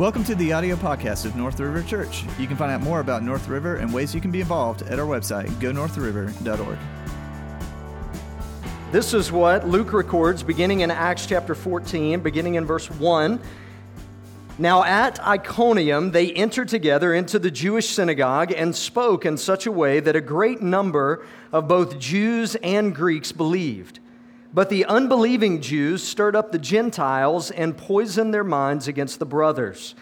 Welcome to the audio podcast of North River Church. You can find out more about North River and ways you can be involved at our website, gonorthriver.org. This is what Luke records beginning in Acts chapter 14, beginning in verse 1. Now at Iconium, they entered together into the Jewish synagogue and spoke in such a way that a great number of both Jews and Greeks believed. But the unbelieving Jews stirred up the Gentiles and poisoned their minds against the brothers.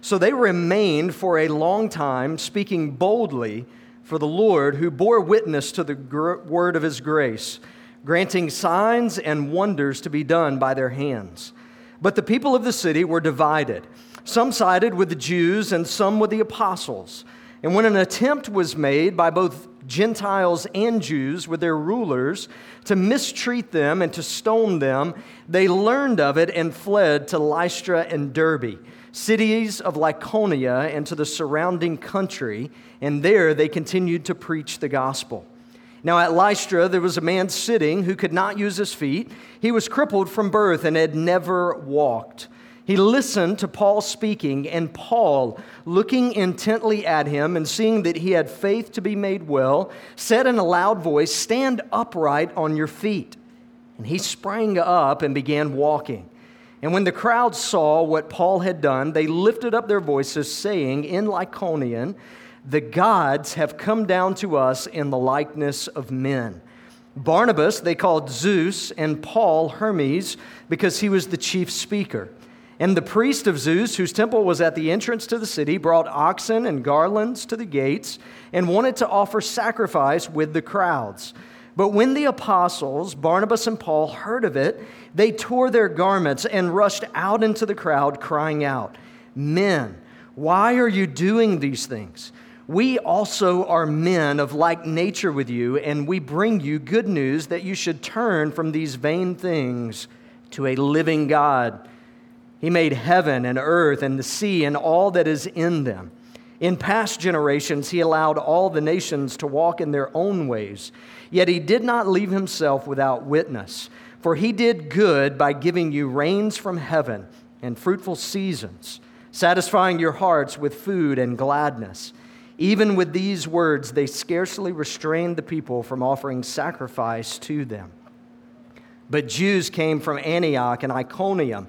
So they remained for a long time, speaking boldly for the Lord, who bore witness to the word of his grace, granting signs and wonders to be done by their hands. But the people of the city were divided. Some sided with the Jews and some with the apostles. And when an attempt was made by both Gentiles and Jews with their rulers to mistreat them and to stone them, they learned of it and fled to Lystra and Derbe, cities of Lycaonia, and to the surrounding country, and there they continued to preach the gospel. Now, at Lystra, there was a man sitting who could not use his feet. He was crippled from birth and had never walked. He listened to Paul speaking, and Paul, looking intently at him and seeing that he had faith to be made well, said in a loud voice, Stand upright on your feet. And he sprang up and began walking. And when the crowd saw what Paul had done, they lifted up their voices, saying in Lycaonian, The gods have come down to us in the likeness of men. Barnabas they called Zeus, and Paul Hermes, because he was the chief speaker. And the priest of Zeus, whose temple was at the entrance to the city, brought oxen and garlands to the gates and wanted to offer sacrifice with the crowds. But when the apostles, Barnabas and Paul, heard of it, they tore their garments and rushed out into the crowd, crying out, Men, why are you doing these things? We also are men of like nature with you, and we bring you good news that you should turn from these vain things to a living God he made heaven and earth and the sea and all that is in them. In past generations, he allowed all the nations to walk in their own ways. Yet he did not leave himself without witness. For he did good by giving you rains from heaven and fruitful seasons, satisfying your hearts with food and gladness. Even with these words, they scarcely restrained the people from offering sacrifice to them. But Jews came from Antioch and Iconium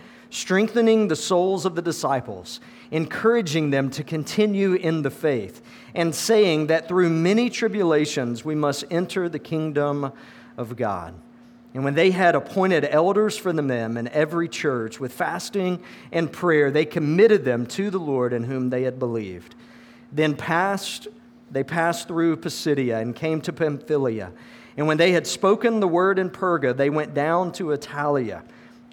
strengthening the souls of the disciples, encouraging them to continue in the faith and saying that through many tribulations we must enter the kingdom of God. And when they had appointed elders for the in every church with fasting and prayer, they committed them to the Lord in whom they had believed. Then passed, they passed through Pisidia and came to Pamphylia. And when they had spoken the word in Perga, they went down to Attalia.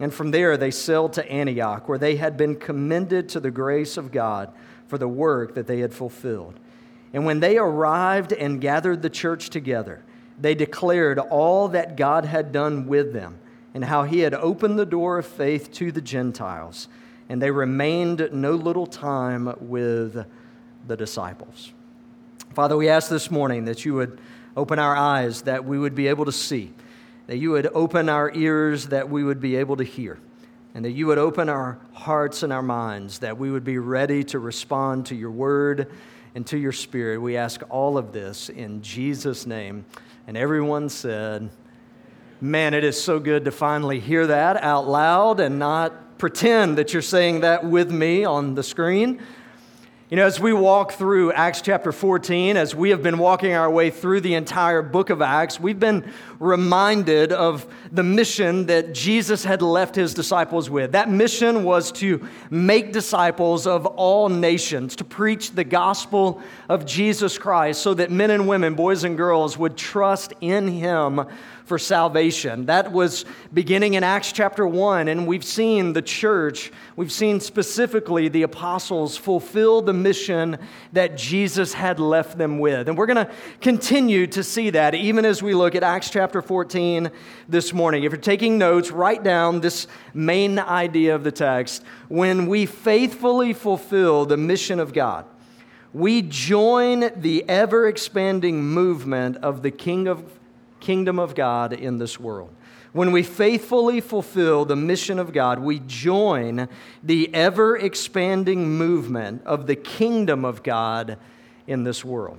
And from there they sailed to Antioch, where they had been commended to the grace of God for the work that they had fulfilled. And when they arrived and gathered the church together, they declared all that God had done with them and how he had opened the door of faith to the Gentiles. And they remained no little time with the disciples. Father, we ask this morning that you would open our eyes, that we would be able to see, that you would open our ears, that we would be able to hear, and that you would open our hearts and our minds, that we would be ready to respond to your word and to your spirit. We ask all of this in Jesus' name. And everyone said, Man, it is so good to finally hear that out loud and not pretend that you're saying that with me on the screen. You know, as we walk through Acts chapter 14, as we have been walking our way through the entire book of Acts, we've been reminded of the mission that Jesus had left his disciples with. That mission was to make disciples of all nations, to preach the gospel of Jesus Christ so that men and women, boys and girls, would trust in him for salvation. That was beginning in Acts chapter 1, and we've seen the church, we've seen specifically the apostles fulfill the mission that Jesus had left them with. And we're going to continue to see that even as we look at Acts chapter 14 this morning. If you're taking notes, write down this main idea of the text. When we faithfully fulfill the mission of God, we join the ever expanding movement of the King of, kingdom of God in this world. When we faithfully fulfill the mission of God, we join the ever expanding movement of the kingdom of God in this world.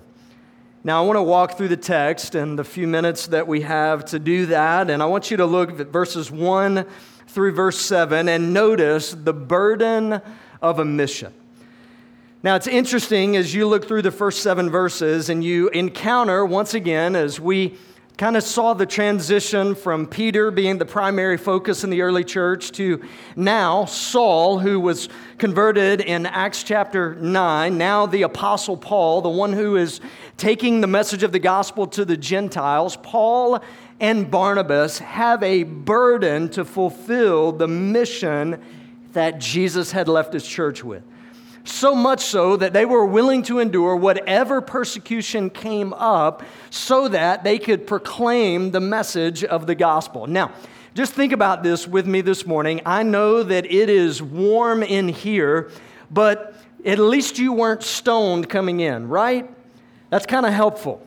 Now, I want to walk through the text in the few minutes that we have to do that, and I want you to look at verses 1 through verse 7 and notice the burden of a mission. Now, it's interesting as you look through the first seven verses and you encounter, once again, as we kind of saw the transition from Peter being the primary focus in the early church to now Saul, who was converted in Acts chapter 9, now the Apostle Paul, the one who is taking the message of the gospel to the Gentiles. Paul and Barnabas have a burden to fulfill the mission that Jesus had left his church with so much so that they were willing to endure whatever persecution came up so that they could proclaim the message of the gospel. Now, just think about this with me this morning. I know that it is warm in here, but at least you weren't stoned coming in, right? That's kind of helpful.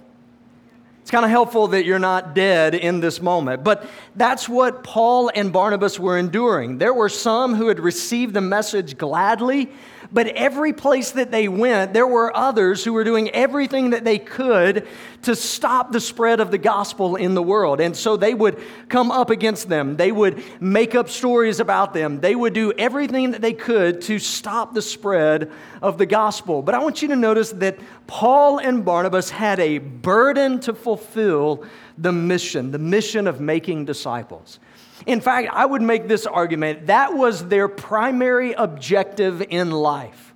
It's kind of helpful that you're not dead in this moment. But that's what Paul and Barnabas were enduring. There were some who had received the message gladly, but every place that they went, there were others who were doing everything that they could to stop the spread of the gospel in the world. And so they would come up against them. They would make up stories about them. They would do everything that they could to stop the spread of the gospel. But I want you to notice that Paul and Barnabas had a burden to fulfill the mission, the mission of making disciples. In fact, I would make this argument that was their primary objective in life.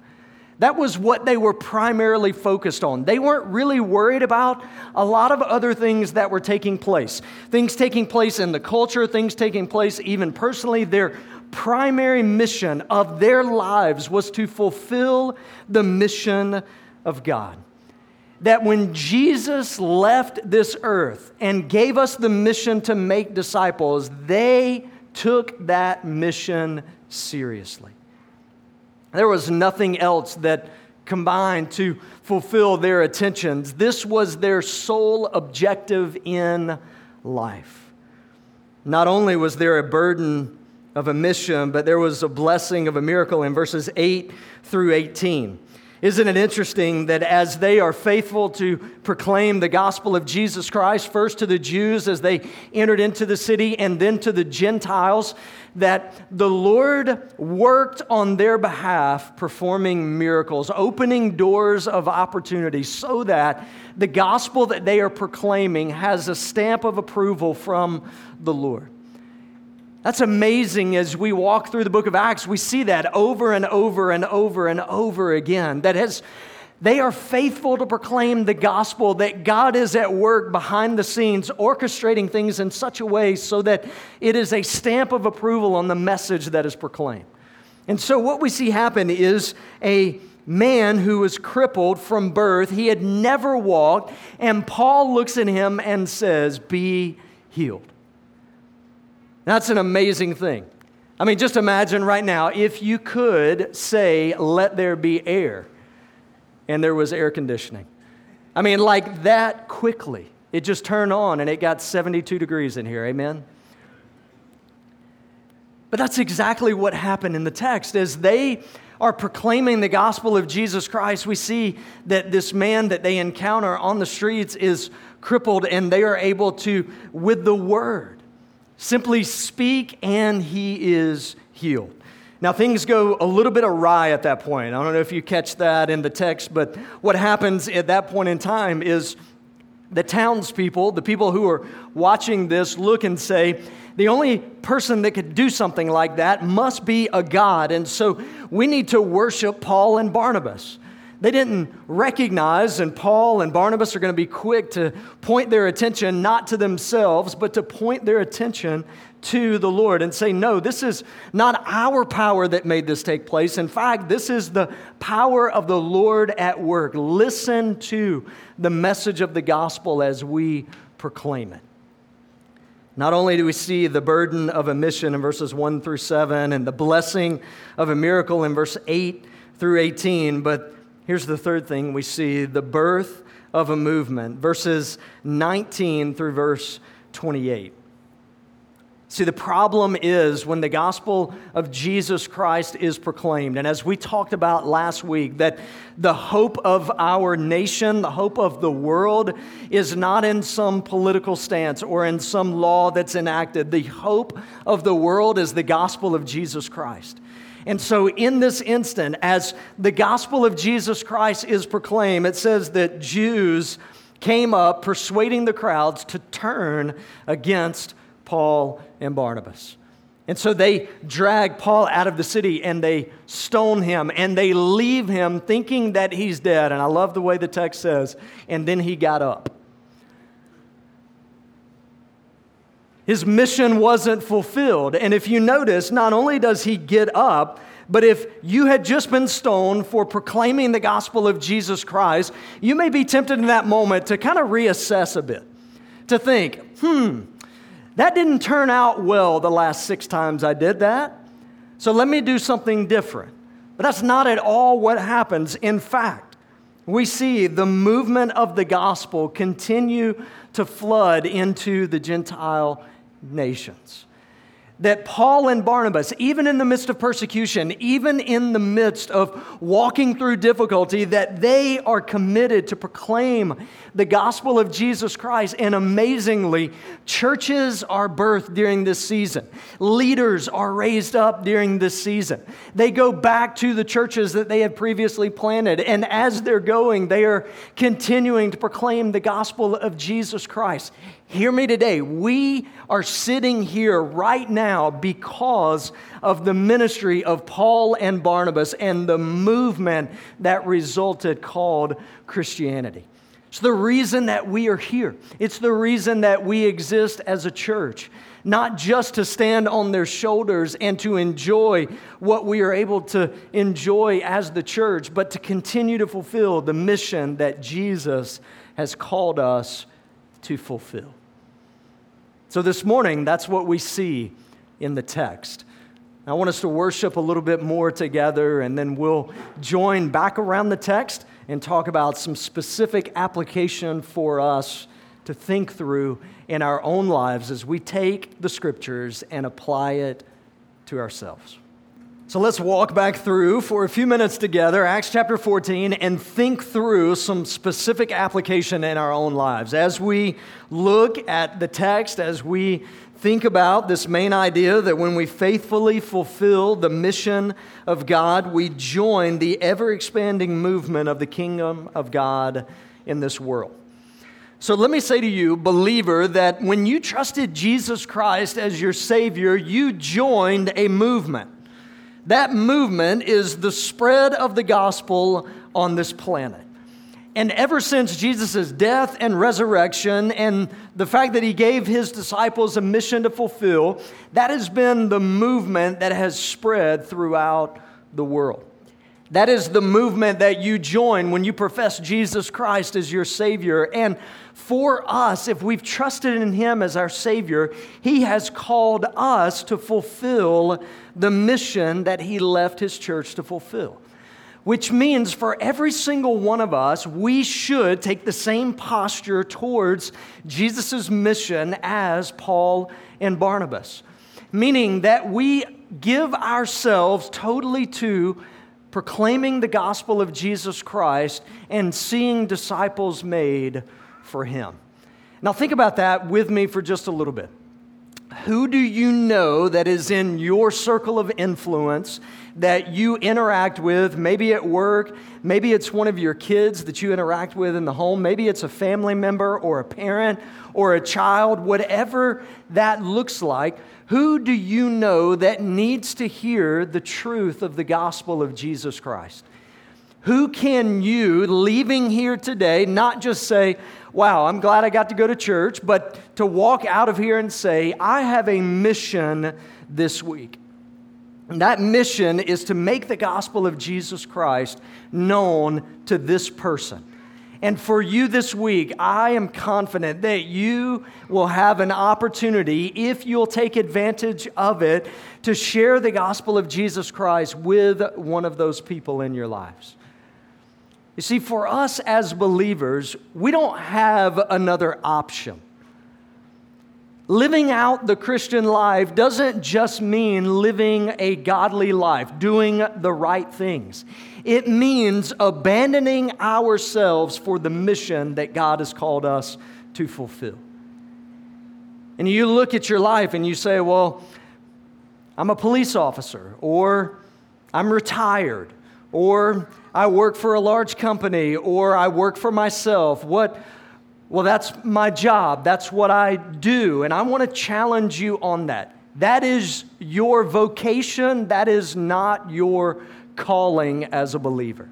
That was what they were primarily focused on. They weren't really worried about a lot of other things that were taking place. Things taking place in the culture, things taking place even personally. Their primary mission of their lives was to fulfill the mission of God that when Jesus left this earth and gave us the mission to make disciples, they took that mission seriously. There was nothing else that combined to fulfill their attentions. This was their sole objective in life. Not only was there a burden of a mission, but there was a blessing of a miracle in verses 8 through 18. Isn't it interesting that as they are faithful to proclaim the gospel of Jesus Christ, first to the Jews as they entered into the city, and then to the Gentiles, that the Lord worked on their behalf, performing miracles, opening doors of opportunity, so that the gospel that they are proclaiming has a stamp of approval from the Lord. That's amazing as we walk through the book of Acts. We see that over and over and over and over again. That has, they are faithful to proclaim the gospel, that God is at work behind the scenes, orchestrating things in such a way so that it is a stamp of approval on the message that is proclaimed. And so, what we see happen is a man who was crippled from birth. He had never walked, and Paul looks at him and says, Be healed. That's an amazing thing. I mean, just imagine right now if you could say, let there be air, and there was air conditioning. I mean, like that quickly. It just turned on and it got 72 degrees in here. Amen? But that's exactly what happened in the text. As they are proclaiming the gospel of Jesus Christ, we see that this man that they encounter on the streets is crippled and they are able to, with the word, Simply speak, and he is healed. Now, things go a little bit awry at that point. I don't know if you catch that in the text, but what happens at that point in time is the townspeople, the people who are watching this, look and say, the only person that could do something like that must be a God. And so we need to worship Paul and Barnabas. They didn't recognize, and Paul and Barnabas are going to be quick to point their attention not to themselves, but to point their attention to the Lord and say, No, this is not our power that made this take place. In fact, this is the power of the Lord at work. Listen to the message of the gospel as we proclaim it. Not only do we see the burden of a mission in verses 1 through 7 and the blessing of a miracle in verse 8 through 18, but here's the third thing we see the birth of a movement, verses 19 through verse 28. See, the problem is when the gospel of Jesus Christ is proclaimed, and as we talked about last week, that the hope of our nation, the hope of the world, is not in some political stance or in some law that's enacted. The hope of the world is the gospel of Jesus Christ. And so, in this instant, as the gospel of Jesus Christ is proclaimed, it says that Jews came up persuading the crowds to turn against Paul and Barnabas. And so they drag Paul out of the city and they stone him and they leave him thinking that he's dead. And I love the way the text says, and then he got up. His mission wasn't fulfilled. And if you notice, not only does he get up, but if you had just been stoned for proclaiming the gospel of Jesus Christ, you may be tempted in that moment to kind of reassess a bit, to think, hmm, that didn't turn out well the last six times I did that. So let me do something different. But that's not at all what happens. In fact, we see the movement of the gospel continue to flood into the Gentile nations that Paul and Barnabas, even in the midst of persecution, even in the midst of walking through difficulty, that they are committed to proclaim the gospel of Jesus Christ. And amazingly, churches are birthed during this season. Leaders are raised up during this season. They go back to the churches that they had previously planted. And as they're going, they are continuing to proclaim the gospel of Jesus Christ. Hear me today. We are sitting here right now because of the ministry of Paul and Barnabas and the movement that resulted called Christianity. It's the reason that we are here. It's the reason that we exist as a church, not just to stand on their shoulders and to enjoy what we are able to enjoy as the church, but to continue to fulfill the mission that Jesus has called us to fulfill. So this morning, that's what we see in the text. I want us to worship a little bit more together, and then we'll join back around the text and talk about some specific application for us to think through in our own lives as we take the scriptures and apply it to ourselves. So let's walk back through for a few minutes together, Acts chapter 14, and think through some specific application in our own lives. As we look at the text, as we think about this main idea that when we faithfully fulfill the mission of God, we join the ever expanding movement of the kingdom of God in this world. So let me say to you, believer, that when you trusted Jesus Christ as your Savior, you joined a movement. That movement is the spread of the gospel on this planet. And ever since Jesus' death and resurrection, and the fact that he gave his disciples a mission to fulfill, that has been the movement that has spread throughout the world. That is the movement that you join when you profess Jesus Christ as your Savior. And for us, if we've trusted in Him as our Savior, He has called us to fulfill the mission that He left His church to fulfill. Which means for every single one of us, we should take the same posture towards Jesus' mission as Paul and Barnabas. Meaning that we give ourselves totally to proclaiming the gospel of Jesus Christ and seeing disciples made for him. Now, think about that with me for just a little bit. Who do you know that is in your circle of influence that you interact with, maybe at work, maybe it's one of your kids that you interact with in the home, maybe it's a family member or a parent or a child, whatever that looks like? Who do you know that needs to hear the truth of the gospel of Jesus Christ? Who can you, leaving here today, not just say, Wow, I'm glad I got to go to church, but to walk out of here and say, I have a mission this week. And that mission is to make the gospel of Jesus Christ known to this person. And for you this week, I am confident that you will have an opportunity, if you'll take advantage of it, to share the gospel of Jesus Christ with one of those people in your lives. You see, for us as believers, we don't have another option. Living out the Christian life doesn't just mean living a godly life, doing the right things. It means abandoning ourselves for the mission that God has called us to fulfill. And you look at your life and you say, Well, I'm a police officer, or I'm retired, or I work for a large company or I work for myself. What? Well, that's my job. That's what I do. And I want to challenge you on that. That is your vocation. That is not your calling as a believer.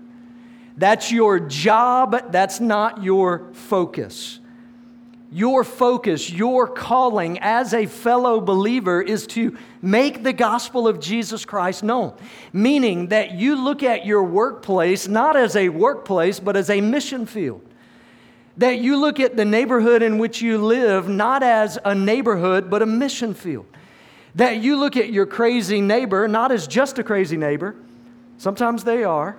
That's your job. That's not your focus. Your focus, your calling as a fellow believer is to make the gospel of Jesus Christ known. Meaning that you look at your workplace not as a workplace, but as a mission field. That you look at the neighborhood in which you live not as a neighborhood, but a mission field. That you look at your crazy neighbor not as just a crazy neighbor, sometimes they are,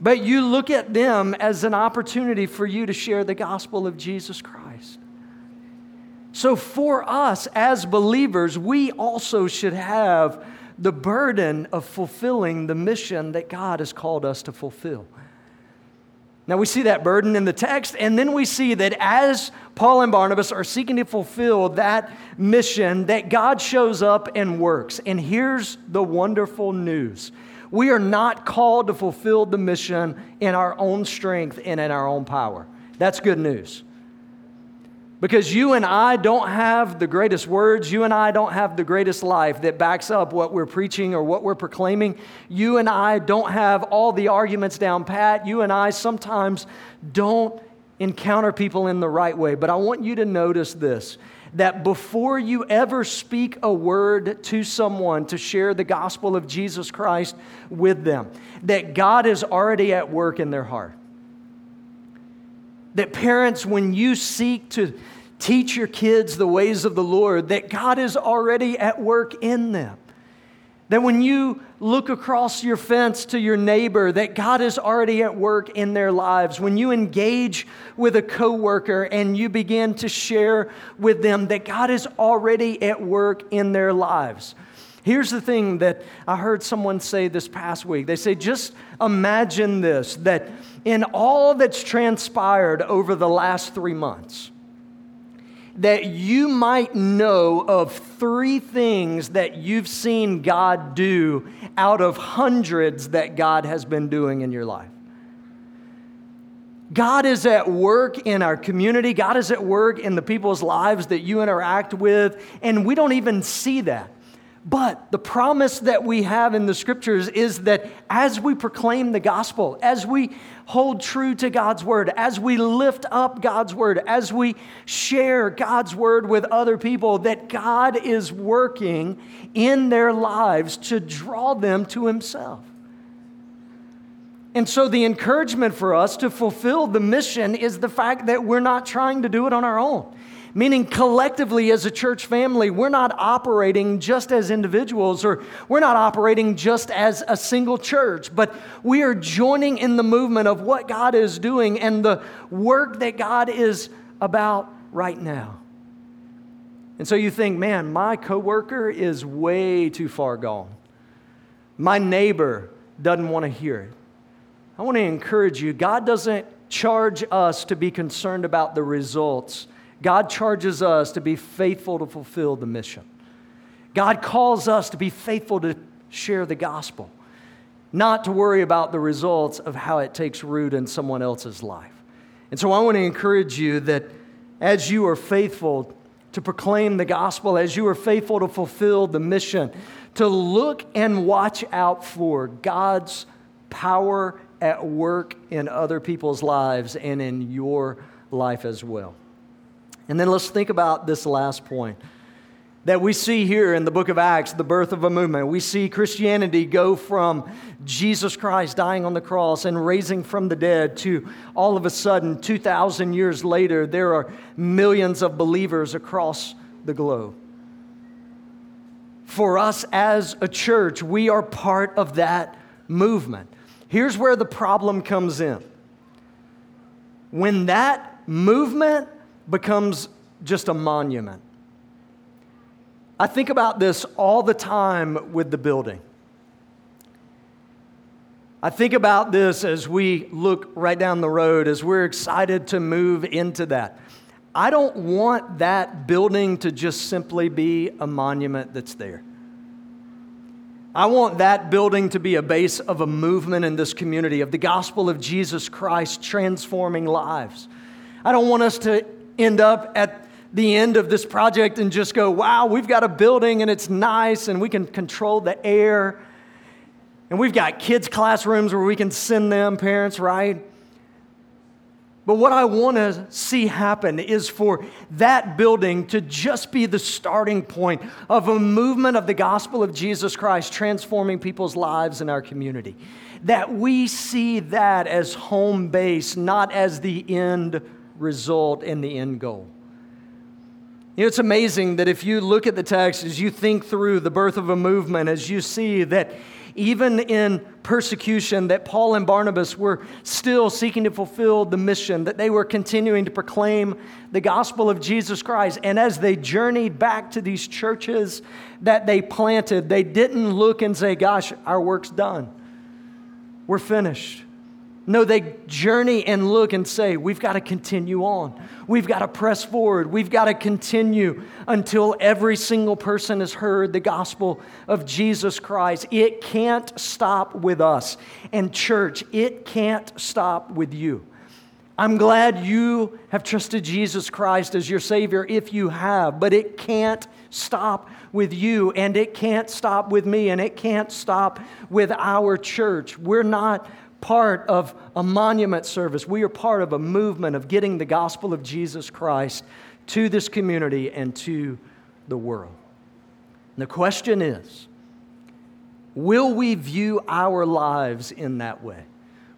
but you look at them as an opportunity for you to share the gospel of Jesus Christ. So, for us as believers, we also should have the burden of fulfilling the mission that God has called us to fulfill. Now, we see that burden in the text, and then we see that as Paul and Barnabas are seeking to fulfill that mission, that God shows up and works. And here's the wonderful news we are not called to fulfill the mission in our own strength and in our own power. That's good news. Because you and I don't have the greatest words. You and I don't have the greatest life that backs up what we're preaching or what we're proclaiming. You and I don't have all the arguments down pat. You and I sometimes don't encounter people in the right way. But I want you to notice this that before you ever speak a word to someone to share the gospel of Jesus Christ with them, that God is already at work in their heart. That parents, when you seek to teach your kids the ways of the Lord, that God is already at work in them. That when you look across your fence to your neighbor, that God is already at work in their lives. When you engage with a coworker and you begin to share with them, that God is already at work in their lives. Here's the thing that I heard someone say this past week. They say, just imagine this that in all that's transpired over the last three months, that you might know of three things that you've seen God do out of hundreds that God has been doing in your life. God is at work in our community. God is at work in the people's lives that you interact with, and we don't even see that. But the promise that we have in the scriptures is that as we proclaim the gospel, as we hold true to God's word, as we lift up God's word, as we share God's word with other people, that God is working in their lives to draw them to Himself. And so, the encouragement for us to fulfill the mission is the fact that we're not trying to do it on our own. Meaning, collectively as a church family, we're not operating just as individuals or we're not operating just as a single church, but we are joining in the movement of what God is doing and the work that God is about right now. And so you think, man, my coworker is way too far gone. My neighbor doesn't want to hear it. I want to encourage you God doesn't charge us to be concerned about the results God charges us to be faithful to fulfill the mission. God calls us to be faithful to share the gospel, not to worry about the results of how it takes root in someone else's life. And so I want to encourage you that as you are faithful to proclaim the gospel, as you are faithful to fulfill the mission, to look and watch out for God's power at work in other people's lives and in your life as well. And then let's think about this last point that we see here in the book of Acts, the birth of a movement. We see Christianity go from Jesus Christ dying on the cross and raising from the dead to all of a sudden, 2,000 years later, there are millions of believers across the globe. For us as a church, we are part of that movement. Here's where the problem comes in. When that movement becomes just a monument, I think about this all the time with the building. I think about this as we look right down the road, as we're excited to move into that. I don't want that building to just simply be a monument that's there. I want that building to be a base of a movement in this community, of the gospel of Jesus Christ transforming lives. I don't want us to end up at the end of this project and just go, wow, we've got a building and it's nice and we can control the air. And we've got kids' classrooms where we can send them, parents, right? But what I want to see happen is for that building to just be the starting point of a movement of the gospel of Jesus Christ transforming people's lives in our community. That we see that as home base, not as the end result and the end goal. You know, it's amazing that if you look at the text, as you think through the birth of a movement, as you see that even in persecution, that Paul and Barnabas were still seeking to fulfill the mission, that they were continuing to proclaim the gospel of Jesus Christ. And as they journeyed back to these churches that they planted, they didn't look and say, Gosh, our work's done. We're finished. No, they journey and look and say, we've got to continue on. We've got to press forward. We've got to continue until every single person has heard the gospel of Jesus Christ. It can't stop with us. And, church, it can't stop with you. I'm glad you have trusted Jesus Christ as your Savior if you have, but it can't stop with you, and it can't stop with me, and it can't stop with our church. We're not part of a monument service. We are part of a movement of getting the gospel of Jesus Christ to this community and to the world. And the question is will we view our lives in that way?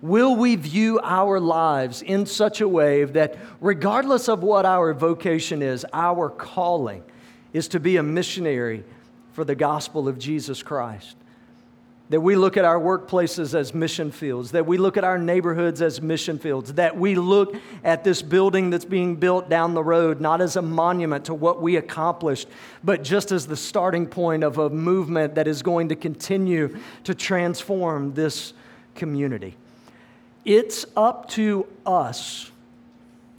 Will we view our lives in such a way that, regardless of what our vocation is, our calling is to be a missionary for the gospel of Jesus Christ? That we look at our workplaces as mission fields, that we look at our neighborhoods as mission fields, that we look at this building that's being built down the road not as a monument to what we accomplished, but just as the starting point of a movement that is going to continue to transform this community. It's up to us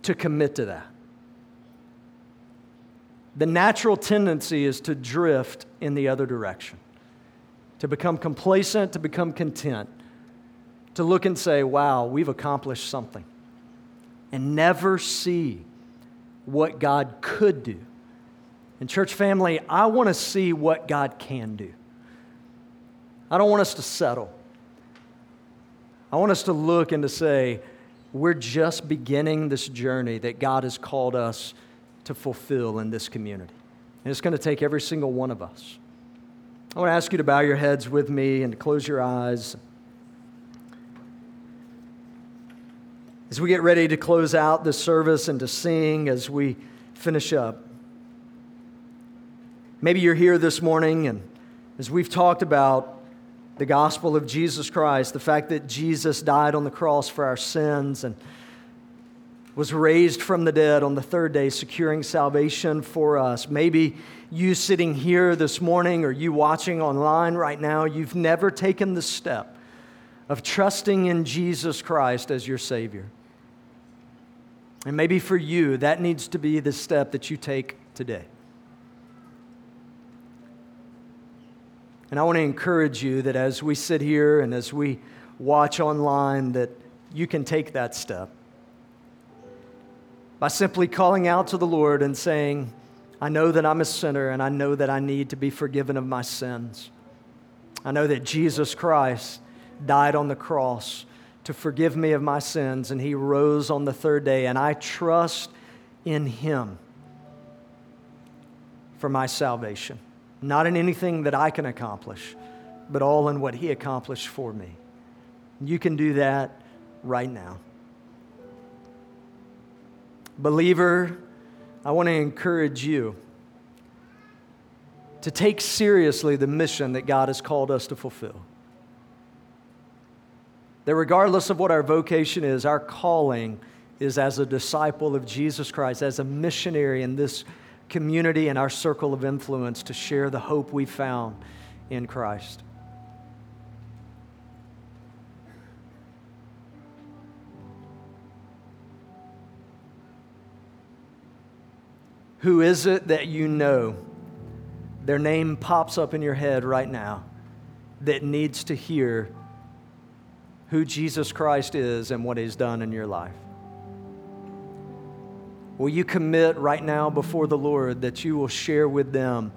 to commit to that. The natural tendency is to drift in the other direction to become complacent, to become content, to look and say, wow, we've accomplished something, and never see what God could do. And, church family, I want to see what God can do. I don't want us to settle. I want us to look and to say, we're just beginning this journey that God has called us to fulfill in this community. And it's going to take every single one of us. I want to ask you to bow your heads with me and to close your eyes. As we get ready to close out this service and to sing as we finish up, maybe you're here this morning and as we've talked about the gospel of Jesus Christ, the fact that Jesus died on the cross for our sins and was raised from the dead on the third day, securing salvation for us. Maybe you sitting here this morning or you watching online right now, you've never taken the step of trusting in Jesus Christ as your Savior. And maybe for you, that needs to be the step that you take today. And I want to encourage you that as we sit here and as we watch online, that you can take that step by simply calling out to the Lord and saying, I know that I'm a sinner and I know that I need to be forgiven of my sins. I know that Jesus Christ died on the cross to forgive me of my sins, and he rose on the third day, and I trust in him for my salvation. Not in anything that I can accomplish, but all in what he accomplished for me. You can do that right now. Believer, I want to encourage you to take seriously the mission that God has called us to fulfill. That regardless of what our vocation is, our calling is as a disciple of Jesus Christ, as a missionary in this community and our circle of influence to share the hope we found in Christ. Who is it that you know? Their name pops up in your head right now that needs to hear who Jesus Christ is and what He's done in your life. Will you commit right now before the Lord that you will share with them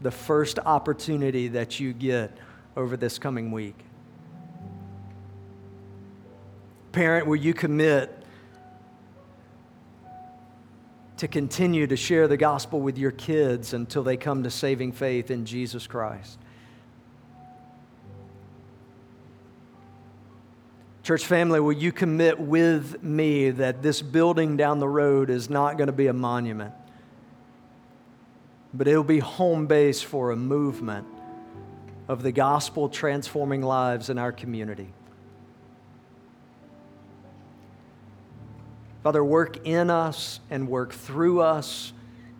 the first opportunity that you get over this coming week? Parent, will you commit to continue to share the gospel with your kids until they come to saving faith in Jesus Christ? Church family, will you commit with me that this building down the road is not going to be a monument, but it'll be home base for a movement of the gospel transforming lives in our community? Father, work in us and work through us,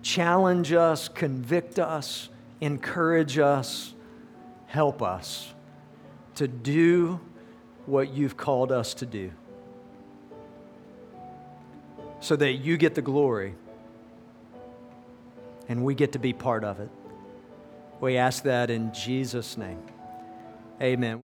challenge us, convict us, encourage us, help us to do what you've called us to do so that you get the glory and we get to be part of it. We ask that in Jesus' name. Amen.